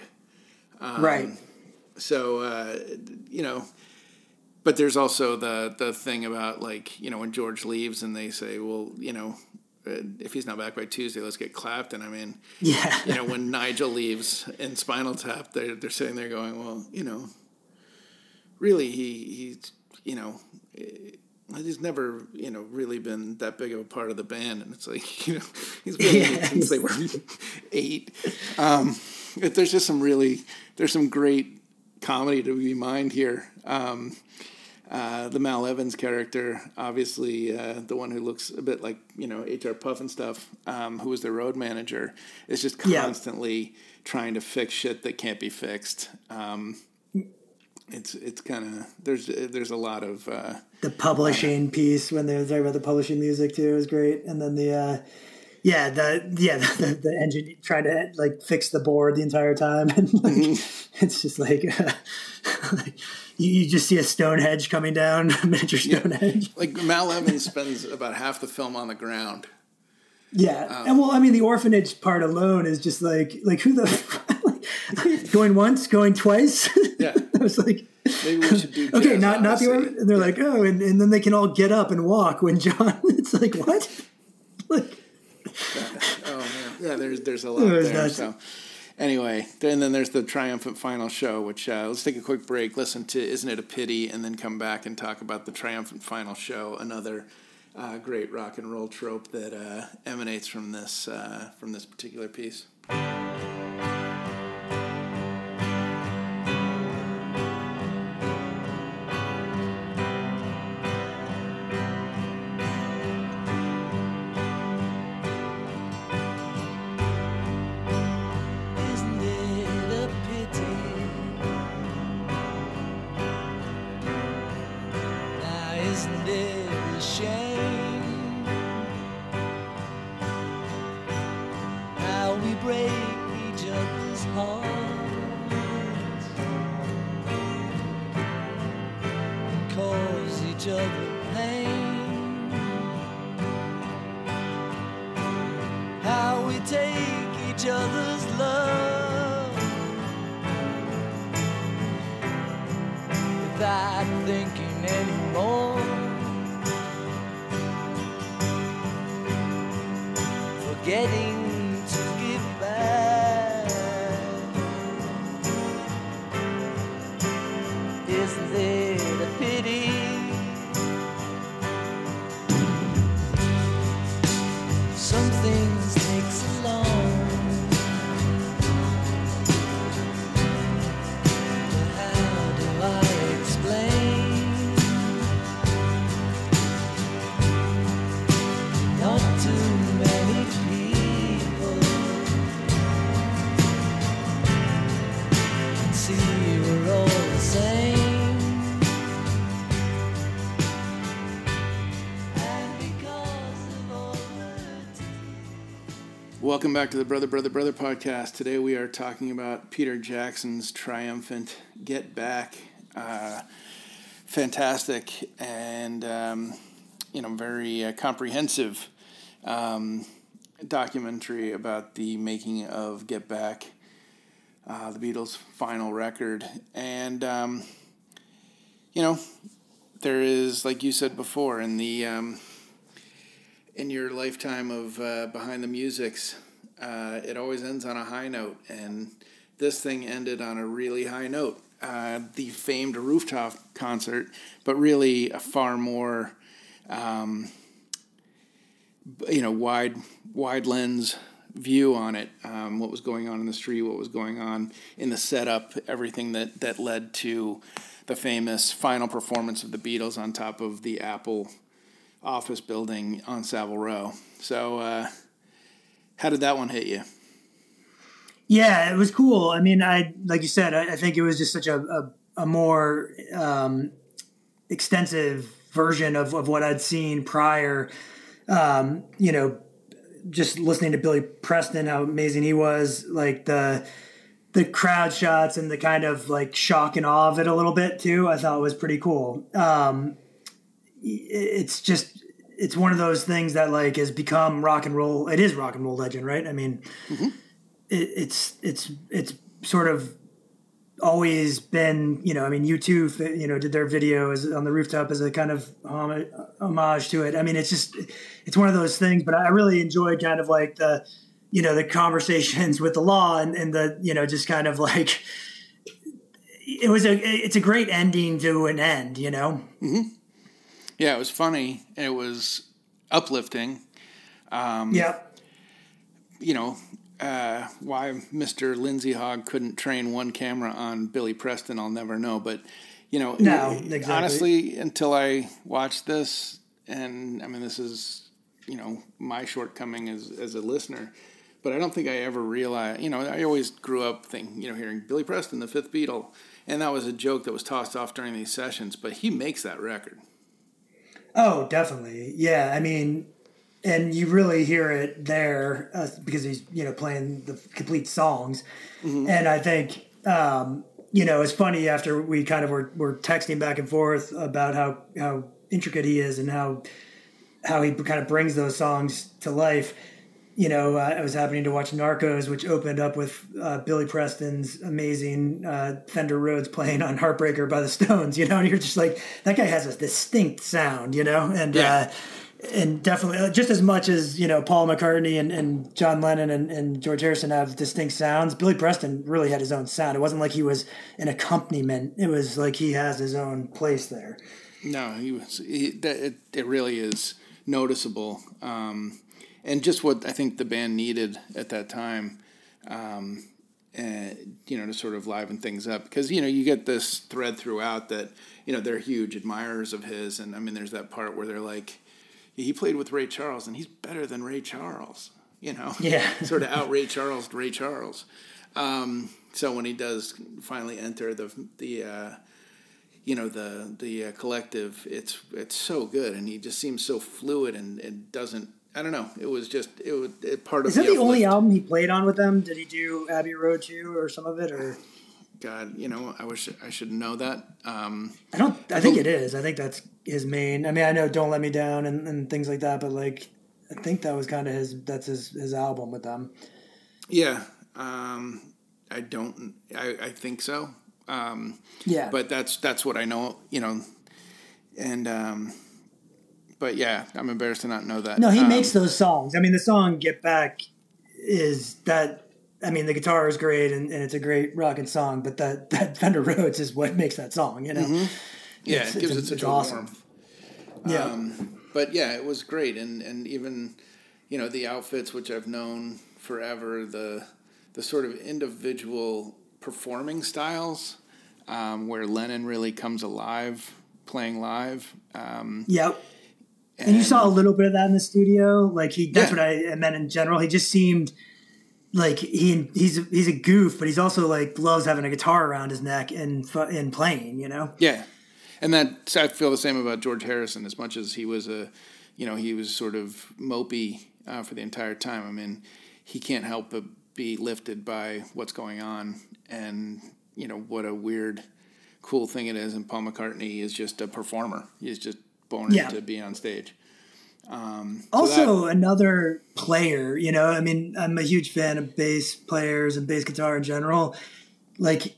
Um, right. So uh, you know, but there's also the the thing about like you know when George leaves and they say, well, you know, uh, if he's not back by Tuesday, let's get Clapton. And I mean, yeah, you know, when Nigel leaves in Spinal Tap, they're they're sitting there going, well, you know, really he he's you know he's never you know really been that big of a part of the band and it's like [laughs] you know he's been yeah. since they were [laughs] eight um, there's just some really there's some great comedy to be mined here um, uh, the Mal Evans character, obviously uh, the one who looks a bit like you know HR Pufnstuf, um, who was their road manager, is just constantly yeah. trying to fix shit that can't be fixed. Um, it's it's kind of there's there's a lot of uh, the publishing piece when they were talking about the publishing music too was great, and then the uh, yeah the yeah [laughs] the, the, engine trying to like fix the board the entire time, [laughs] and like, mm-hmm. it's just like, [laughs] like you, you, just see a Stonehenge coming down, a miniature Stonehenge. Yeah. Like Mal Evans spends about half the film on the ground. Yeah, um, and well, I mean, the orphanage part alone is just like like who the going once, going twice. Yeah, I was like, maybe we should do. okay, not not the. And they're yeah. like, oh, and, and then they can all get up and walk when John. It's like what? like, [laughs] oh man, yeah. There's there's a lot there. So anyway, and then there's the triumphant final show, which uh, let's take a quick break, listen to "Isn't It a Pity," and then come back and talk about the triumphant final show, another uh, great rock and roll trope that uh, emanates from this uh, from this particular piece. getting Welcome back to the Brother, Brother, Brother podcast. Today we are talking about Peter Jackson's triumphant Get Back. Uh, fantastic and, um, you know, very uh, comprehensive um, documentary about the making of Get Back, uh, the Beatles' final record. And, um, you know, there is, like you said before, in the um, in your lifetime of uh, behind the musics, uh, it always ends on a high note, and this thing ended on a really high note. Uh, the famed rooftop concert, but really a far more, um, you know, wide wide lens view on it. Um, what was going on in the street, what was going on in the setup, everything that that led to the famous final performance of the Beatles on top of the Apple office building on Savile Row. So, uh, how did that one hit you? Yeah, it was cool. I mean, I like you said, I, I think it was just such a a, a more um, extensive version of, of what I'd seen prior. Um, you know, just listening to Billy Preston, how amazing he was, like the the crowd shots and the kind of like shock and awe of it a little bit too. I thought was pretty cool. Um, it's just it's one of those things that like has become rock and roll. It is rock and roll legend, right? I mean. Mm-hmm it, it's it's it's sort of always been you know I mean U2, you know did their video as, on the rooftop as a kind of homage to it. I mean it's just it's one of those things. But I really enjoyed kind of like the you know the conversations with the law and, and the you know just kind of like it was a it's a great ending to an end you know mm-hmm. Yeah it was funny it was uplifting um, yeah you know uh, why Mr. Lindsay Hogg couldn't train one camera on Billy Preston, I'll never know. But you know, no, exactly. honestly, until I watched this, and I mean, this is you know my shortcoming as as a listener. But I don't think I ever realized. You know, I always grew up thinking, you know, hearing Billy Preston, the Fifth Beatle, and that was a joke that was tossed off during these sessions. But he makes that record. Oh, definitely. Yeah, I mean, and you really hear it there uh, because he's you know playing the complete songs mm-hmm. and i think um, you know it's funny after we kind of were, were texting back and forth about how how intricate he is and how how he kind of brings those songs to life you know uh, i was happening to watch narcos which opened up with uh, billy preston's amazing uh, fender rhodes playing on heartbreaker by the stones [laughs] you know and you're just like that guy has a distinct sound you know and yeah uh, and definitely uh, just as much as you know Paul McCartney and, and John Lennon and, and George Harrison have distinct sounds. Billy Preston really had his own sound. It wasn't like he was an accompaniment. It was like he has his own place there. No, he was. He, it, it really is noticeable, um, and just what I think the band needed at that time. Um, and, you know, to sort of liven things up because you know you get this thread throughout that you know they're huge admirers of his, and I mean, there's that part where they're like he played with Ray Charles, and he's better than Ray Charles. You know, yeah, [laughs] sort of out Ray Charles, Ray Charles. Um, so when he does finally enter the the uh, you know the the uh, collective, it's it's so good, and he just seems so fluid and, and doesn't. I don't know. It was just it was it part of. Is that the, the only album he played on with them? Did he do Abbey Road too, or some of it, or? God, you know, I wish I should know that. Um, I don't. I think it is. I think that's his main. I mean, I know "Don't Let Me Down" and, and things like that, but like, I think that was kind of his. That's his his album with them. Yeah, um, I don't. I, I think so. Um, yeah, but that's that's what I know. You know, and um, but yeah, I'm embarrassed to not know that. No, he um, makes those songs. I mean, the song "Get Back" is that I mean, the guitar is great and, and it's a great rocking song, but that, [laughs] that Fender Rhodes is what makes that song, you know? Mm-hmm. Yeah, it's, it gives it's, it such a awesome. warmth. Yeah. Um, but yeah, it was great. And, and even, you know, the outfits, which I've known forever, the, the sort of individual performing styles um, where Lennon really comes alive playing live. Um, yep. And, and, you saw a little bit of that in the studio. Like he, that's yeah. what I meant in general. He just seemed like he he's he's a goof, but he's also like loves having a guitar around his neck and and playing. You know. Yeah, and that I feel the same about George Harrison. As much as he was a, you know, he was sort of mopey uh, for the entire time. I mean, he can't help but be lifted by what's going on, and you know what a weird, cool thing it is. And Paul McCartney is just a performer. He's just born yeah. to be on stage. Um, so also, that, another player, you know, I mean, I'm a huge fan of bass players and bass guitar in general. Like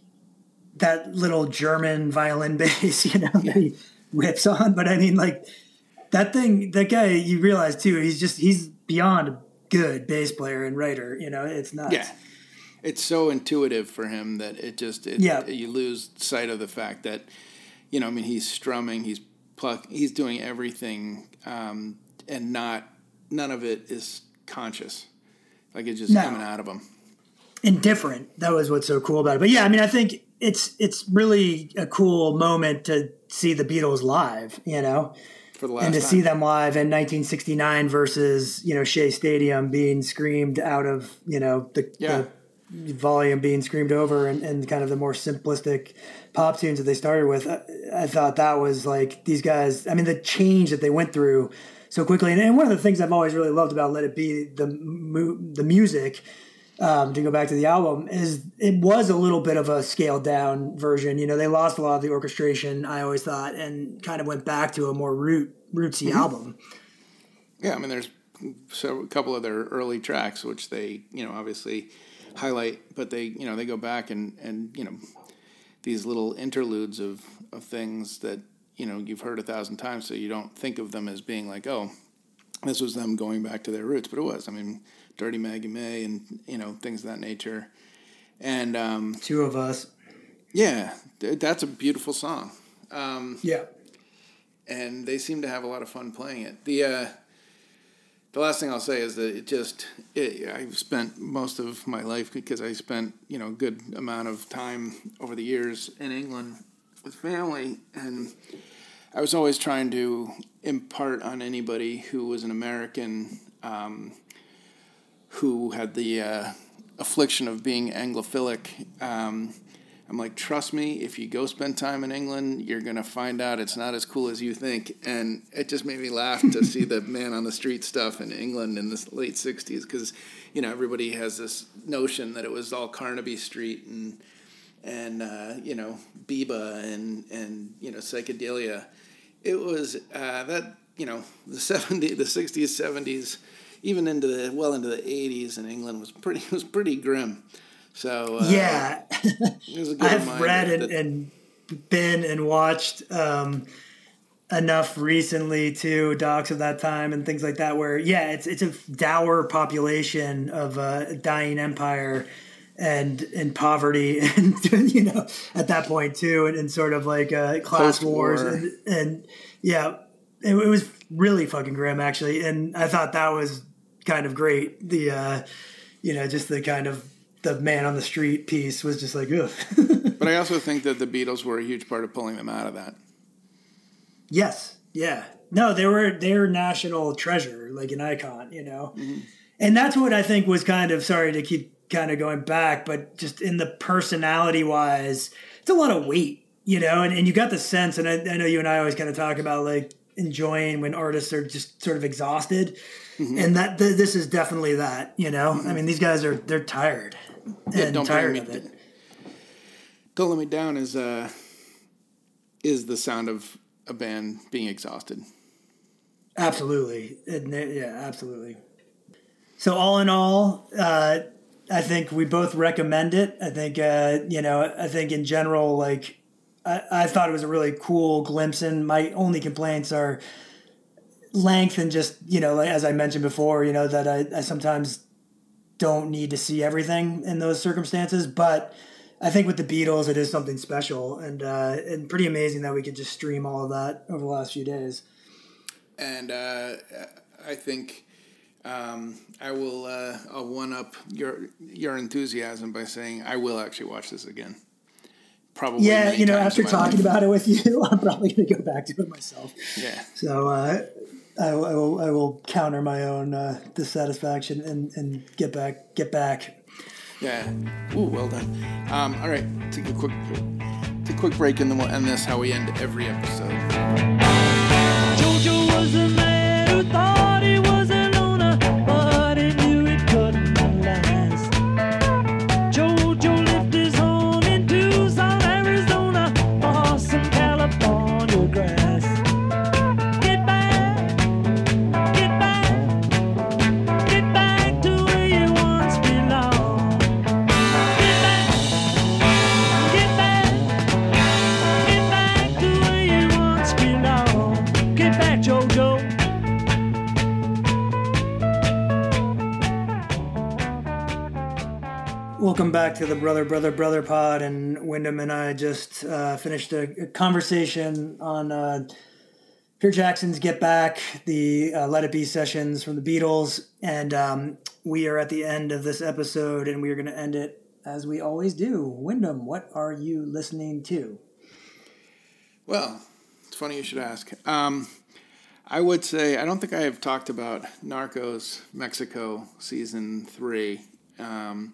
that little German violin [laughs] bass, you know, that he rips on. But I mean, like that thing, that guy, you realize too, he's just, he's beyond a good bass player and writer, you know, it's nuts. Yeah. It's so intuitive for him that it just, it, yeah. you lose sight of the fact that, you know, I mean, he's strumming, he's pluck, he's doing everything um, and not none of it is conscious, like it's just no. coming out of him. Indifferent. That was what's so cool about it. But yeah, I mean, I think it's it's really a cool moment to see the Beatles live. You know, for the last and to time. see them live in 1969 versus you know Shea Stadium being screamed out of you know the, Yeah. the volume being screamed over and, and kind of the more simplistic pop tunes that they started with. I, I thought that was like these guys. I mean, the change that they went through so quickly, and, and one of the things I've always really loved about Let It Be the mu- the music. Um, to go back to the album, is it was a little bit of a scaled down version. You know, they lost a lot of the orchestration. I always thought, and kind of went back to a more root rootsy Mm-hmm. album. Yeah, I mean, there's so a couple of their early tracks which they, you know, obviously highlight, but they, you know, they go back and and you know, these little interludes of of things that you know you've heard a thousand times, so you don't think of them as being like, oh, this was them going back to their roots, but it was. I mean, Dirty Maggie May and you know things of that nature, and um, Two of us. yeah, that's a beautiful song. Yeah. and they seem to have a lot of fun playing it. The uh, the last thing I'll say is that it just it, I've spent most of my life because I spent you know a good amount of time over the years in England with family, and I was always trying to impart on anybody who was an American um, who had the uh, affliction of being Anglophilic. Um, I'm like, trust me, if you go spend time in England, you're gonna find out it's not as cool as you think. And it just made me laugh to see the [laughs] man on the street stuff in England in the late '60s, because you know everybody has this notion that it was all Carnaby Street and and uh, you know Biba and and you know psychedelia. It was uh, that you know the [laughs] '70s, the '60s, '70s, even into the well into the '80s in England was pretty [laughs] was pretty grim. So uh, Yeah. I've read and, that- and been and watched um, enough recently too docs of that time and things like that where yeah it's it's a dour population of a dying empire and in poverty [laughs] and you know at that point too and, and sort of like uh, class Post-war. wars and, and yeah it, it was really fucking grim actually and I thought that was kind of great the uh, you know just the kind of the man on the street piece was just like ugh. [laughs] But I also think that the Beatles were a huge part of pulling them out of that. Yes. Yeah. No, they were they're national treasure, like an icon, you know. Mm-hmm. And that's what I think was kind of sorry to keep kind of going back, but just in the personality wise, it's a lot of weight, you know, and, and you got the sense, and I, I know you and I always kind of talk about like enjoying when artists are just sort of exhausted. Mm-hmm. And that th- this is definitely that, you know. Mm-hmm. I mean, these guys are they're tired and don't tired bring of me it. Don't Let Me Down is uh, is the sound of a band being exhausted. Absolutely. It- yeah, absolutely. So all in all, uh, I think we both recommend it. I think uh, you know, I think in general, like I, I thought it was a really cool glimpse in. My only complaints are length and just you know, like, as I mentioned before, you know that I, I sometimes don't need to see everything in those circumstances, but. I think with the Beatles, it is something special and uh, and pretty amazing that we could just stream all of that over the last few days. and uh, I think um, I will uh, I'll one up your your enthusiasm by saying I will actually watch this again. Probably. Yeah, you know, after talking life. about it with you, [laughs] I'm probably going to go back to it myself. Yeah. So uh, I, will- I will I will counter my own uh, dissatisfaction and, and get back get back. Yeah. Ooh, well done. Um, all right, take a quick take a quick break, and then we'll end this how we end every episode. Welcome back to the Brother Brother Brother Pod, and Wyndham and I just uh, finished a, conversation on uh, Peter Jackson's Get Back, the uh, Let It Be sessions from the Beatles, and um, we are at the end of this episode, and we are going to end it as we always do. Wyndham, what are you listening to? Well, it's funny you should ask. Um, I would say I don't think I have talked about Narcos Mexico season three, um,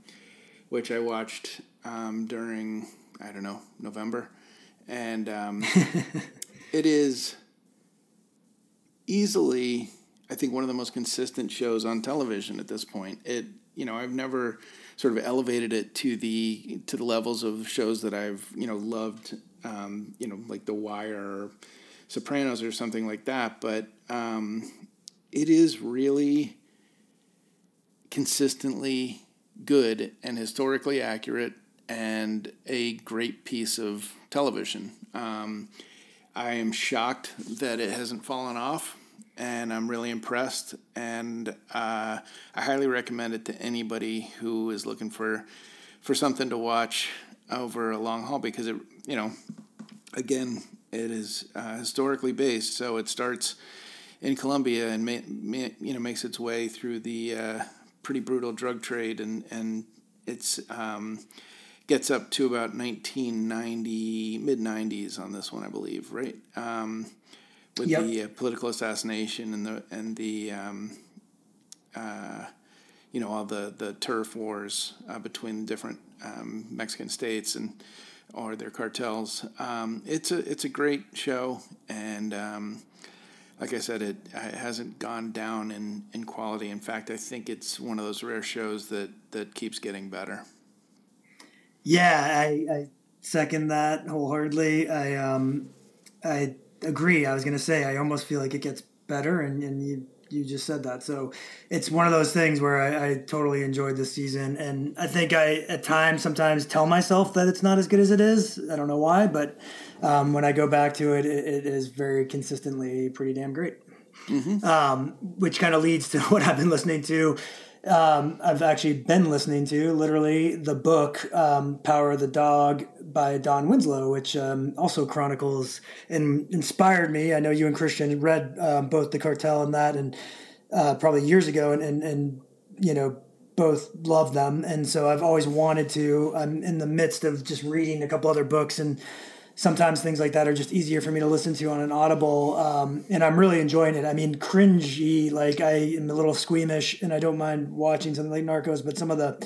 which I watched um, during I don't know November, and um, [laughs] it is easily I think one of the most consistent shows on television at this point. It you know I've never sort of elevated it to the to the levels of shows that I've you know loved um, you know like The Wire. Or, Sopranos or something like that, but um, it is really consistently good and historically accurate and a great piece of television. Um, I am shocked that it hasn't fallen off, and I'm really impressed. And uh, I highly recommend it to anybody who is looking for for something to watch over a long haul because it, you know, again, it is uh, historically based, so it starts in Colombia and ma- ma- you know makes its way through the uh, pretty brutal drug trade, and and it's um, gets up to about 1990 mid 90s on this one, I believe, right? Um, with Yep. the uh, political assassination and the and the um, uh, you know all the the turf wars uh, between different um, Mexican states and or their cartels. Um, it's a it's a great show, and um, like I said, it, it hasn't gone down in, in quality. In fact, I think it's one of those rare shows that that keeps getting better. Yeah, I, I second that wholeheartedly. I um, I agree. I was gonna say I almost feel like it gets better, and, and you you just said that. So it's one of those things where I, I totally enjoyed this season, and I think I at times sometimes tell myself that it's not as good as it is. I don't know why, but um, when I go back to it, it, it is very consistently pretty damn great. Um, which kind of leads to [laughs] what I've been listening to. Um, I've actually been listening to literally the book um, "Power of the Dog" by Don Winslow, which um, also chronicles and inspired me. I know you and Christian read um, both the Cartel and that, and uh, probably years ago, and, and and you know both love them, and so I've always wanted to. I'm in the midst of just reading a couple other books and sometimes things like that are just easier for me to listen to on an audible um, and i'm really enjoying it. I mean cringy like i am a little squeamish and i don't mind watching something like narcos but some of the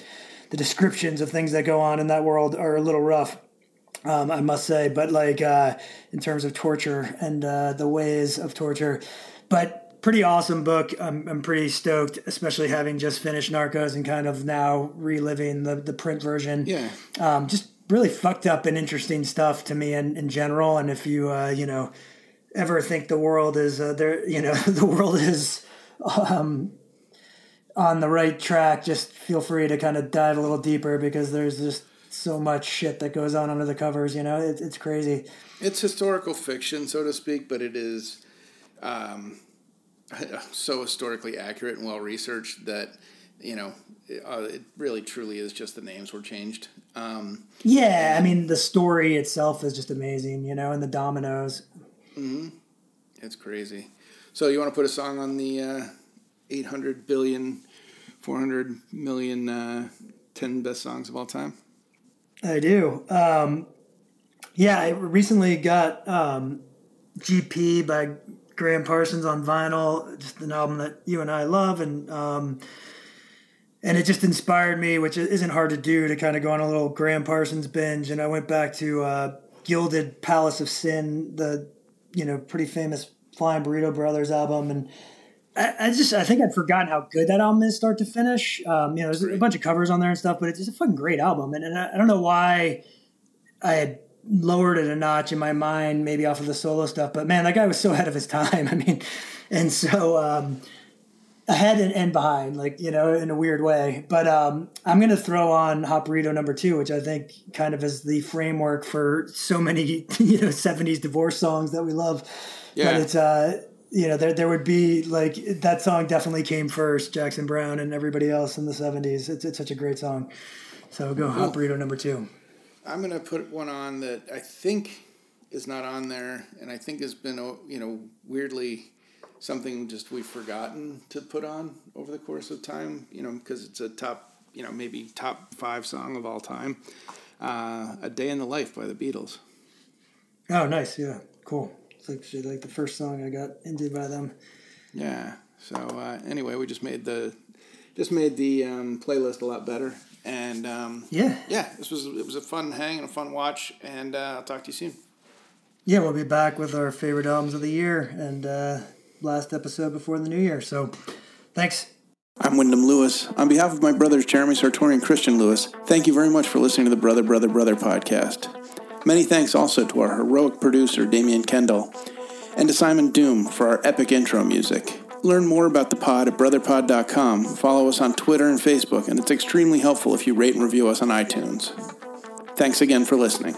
the descriptions of things that go on in that world are a little rough um, i must say. But like uh, in terms of torture and uh, the ways of torture but pretty awesome book. I'm, I'm pretty stoked especially having just finished narcos and kind of now reliving the, the print version. Yeah, um, just really fucked up and interesting stuff to me in, in general. And if you, uh, you know, ever think the world is uh, there, you know, [laughs] the world is um, on the right track, just feel free to kind of dive a little deeper because there's just so much shit that goes on under the covers. You know, it, it's crazy. it's historical fiction, so to speak, but it is um, [laughs] so historically accurate and well researched that you know uh, it really truly is just the names were changed. Um, Yeah, I mean, the story itself is just amazing. You know, and the dominoes. Mhm. It's crazy. So you want to put a song on the uh, 800 billion, 400 million, uh, 10 best songs of all time? I do. Um, yeah, I recently got um, GP by Gram Parsons on vinyl, just an album that you and I love, and um, and it just inspired me, which isn't hard to do, to kind of go on a little Gram Parsons binge. And I went back to uh, Gilded Palace of Sin, the you know pretty famous Flying Burrito Brothers album, and I, I just I think I'd forgotten how good that album is start to finish. Um, you know, there's a bunch of covers on there and stuff, but it's just a fucking great album. And, and I, I don't know why I had lowered it a notch in my mind, maybe off of the solo stuff. But man, that guy was so [laughs] ahead of his time. I mean, and so um, ahead and, and behind, like you know, in a weird way. But um, I'm gonna throw on Hot Burrito number two, which I think kind of is the framework for so many [laughs] you know '70s divorce songs that we love. Yeah. But it's uh, you know, there there would be like that song definitely came first, Jackson Browne and everybody else in the '70s. It's it's such a great song. So go Hot Burrito number two. I'm going to put one on that I think is not on there, and I think has been, you know, weirdly something just we've forgotten to put on over the course of time, you know, because it's a top, you know, maybe top five song of all time. Uh, a Day in the Life by the Beatles. Oh, nice. Yeah, cool. It's actually like the first song I got into by them. Yeah. So uh, anyway, we just made the just made the um, playlist a lot better, and um, Yeah. yeah, this was it was a fun hang and a fun watch, and uh, I'll talk to you soon. Yeah, we'll be back with our favorite albums of the year and uh, last episode before the new year. So thanks. I'm Wyndham Lewis. On behalf of my brothers Jeremy Sartori and Christian Lewis, thank you very much for listening to the Brother, Brother, Brother podcast. Many thanks also to our heroic producer, Damian Kendall, and to Simon Doom for our epic intro music. Learn more about the pod at brotherpod.com. Follow us on Twitter and Facebook, and it's extremely helpful if you rate and review us on iTunes. Thanks again for listening.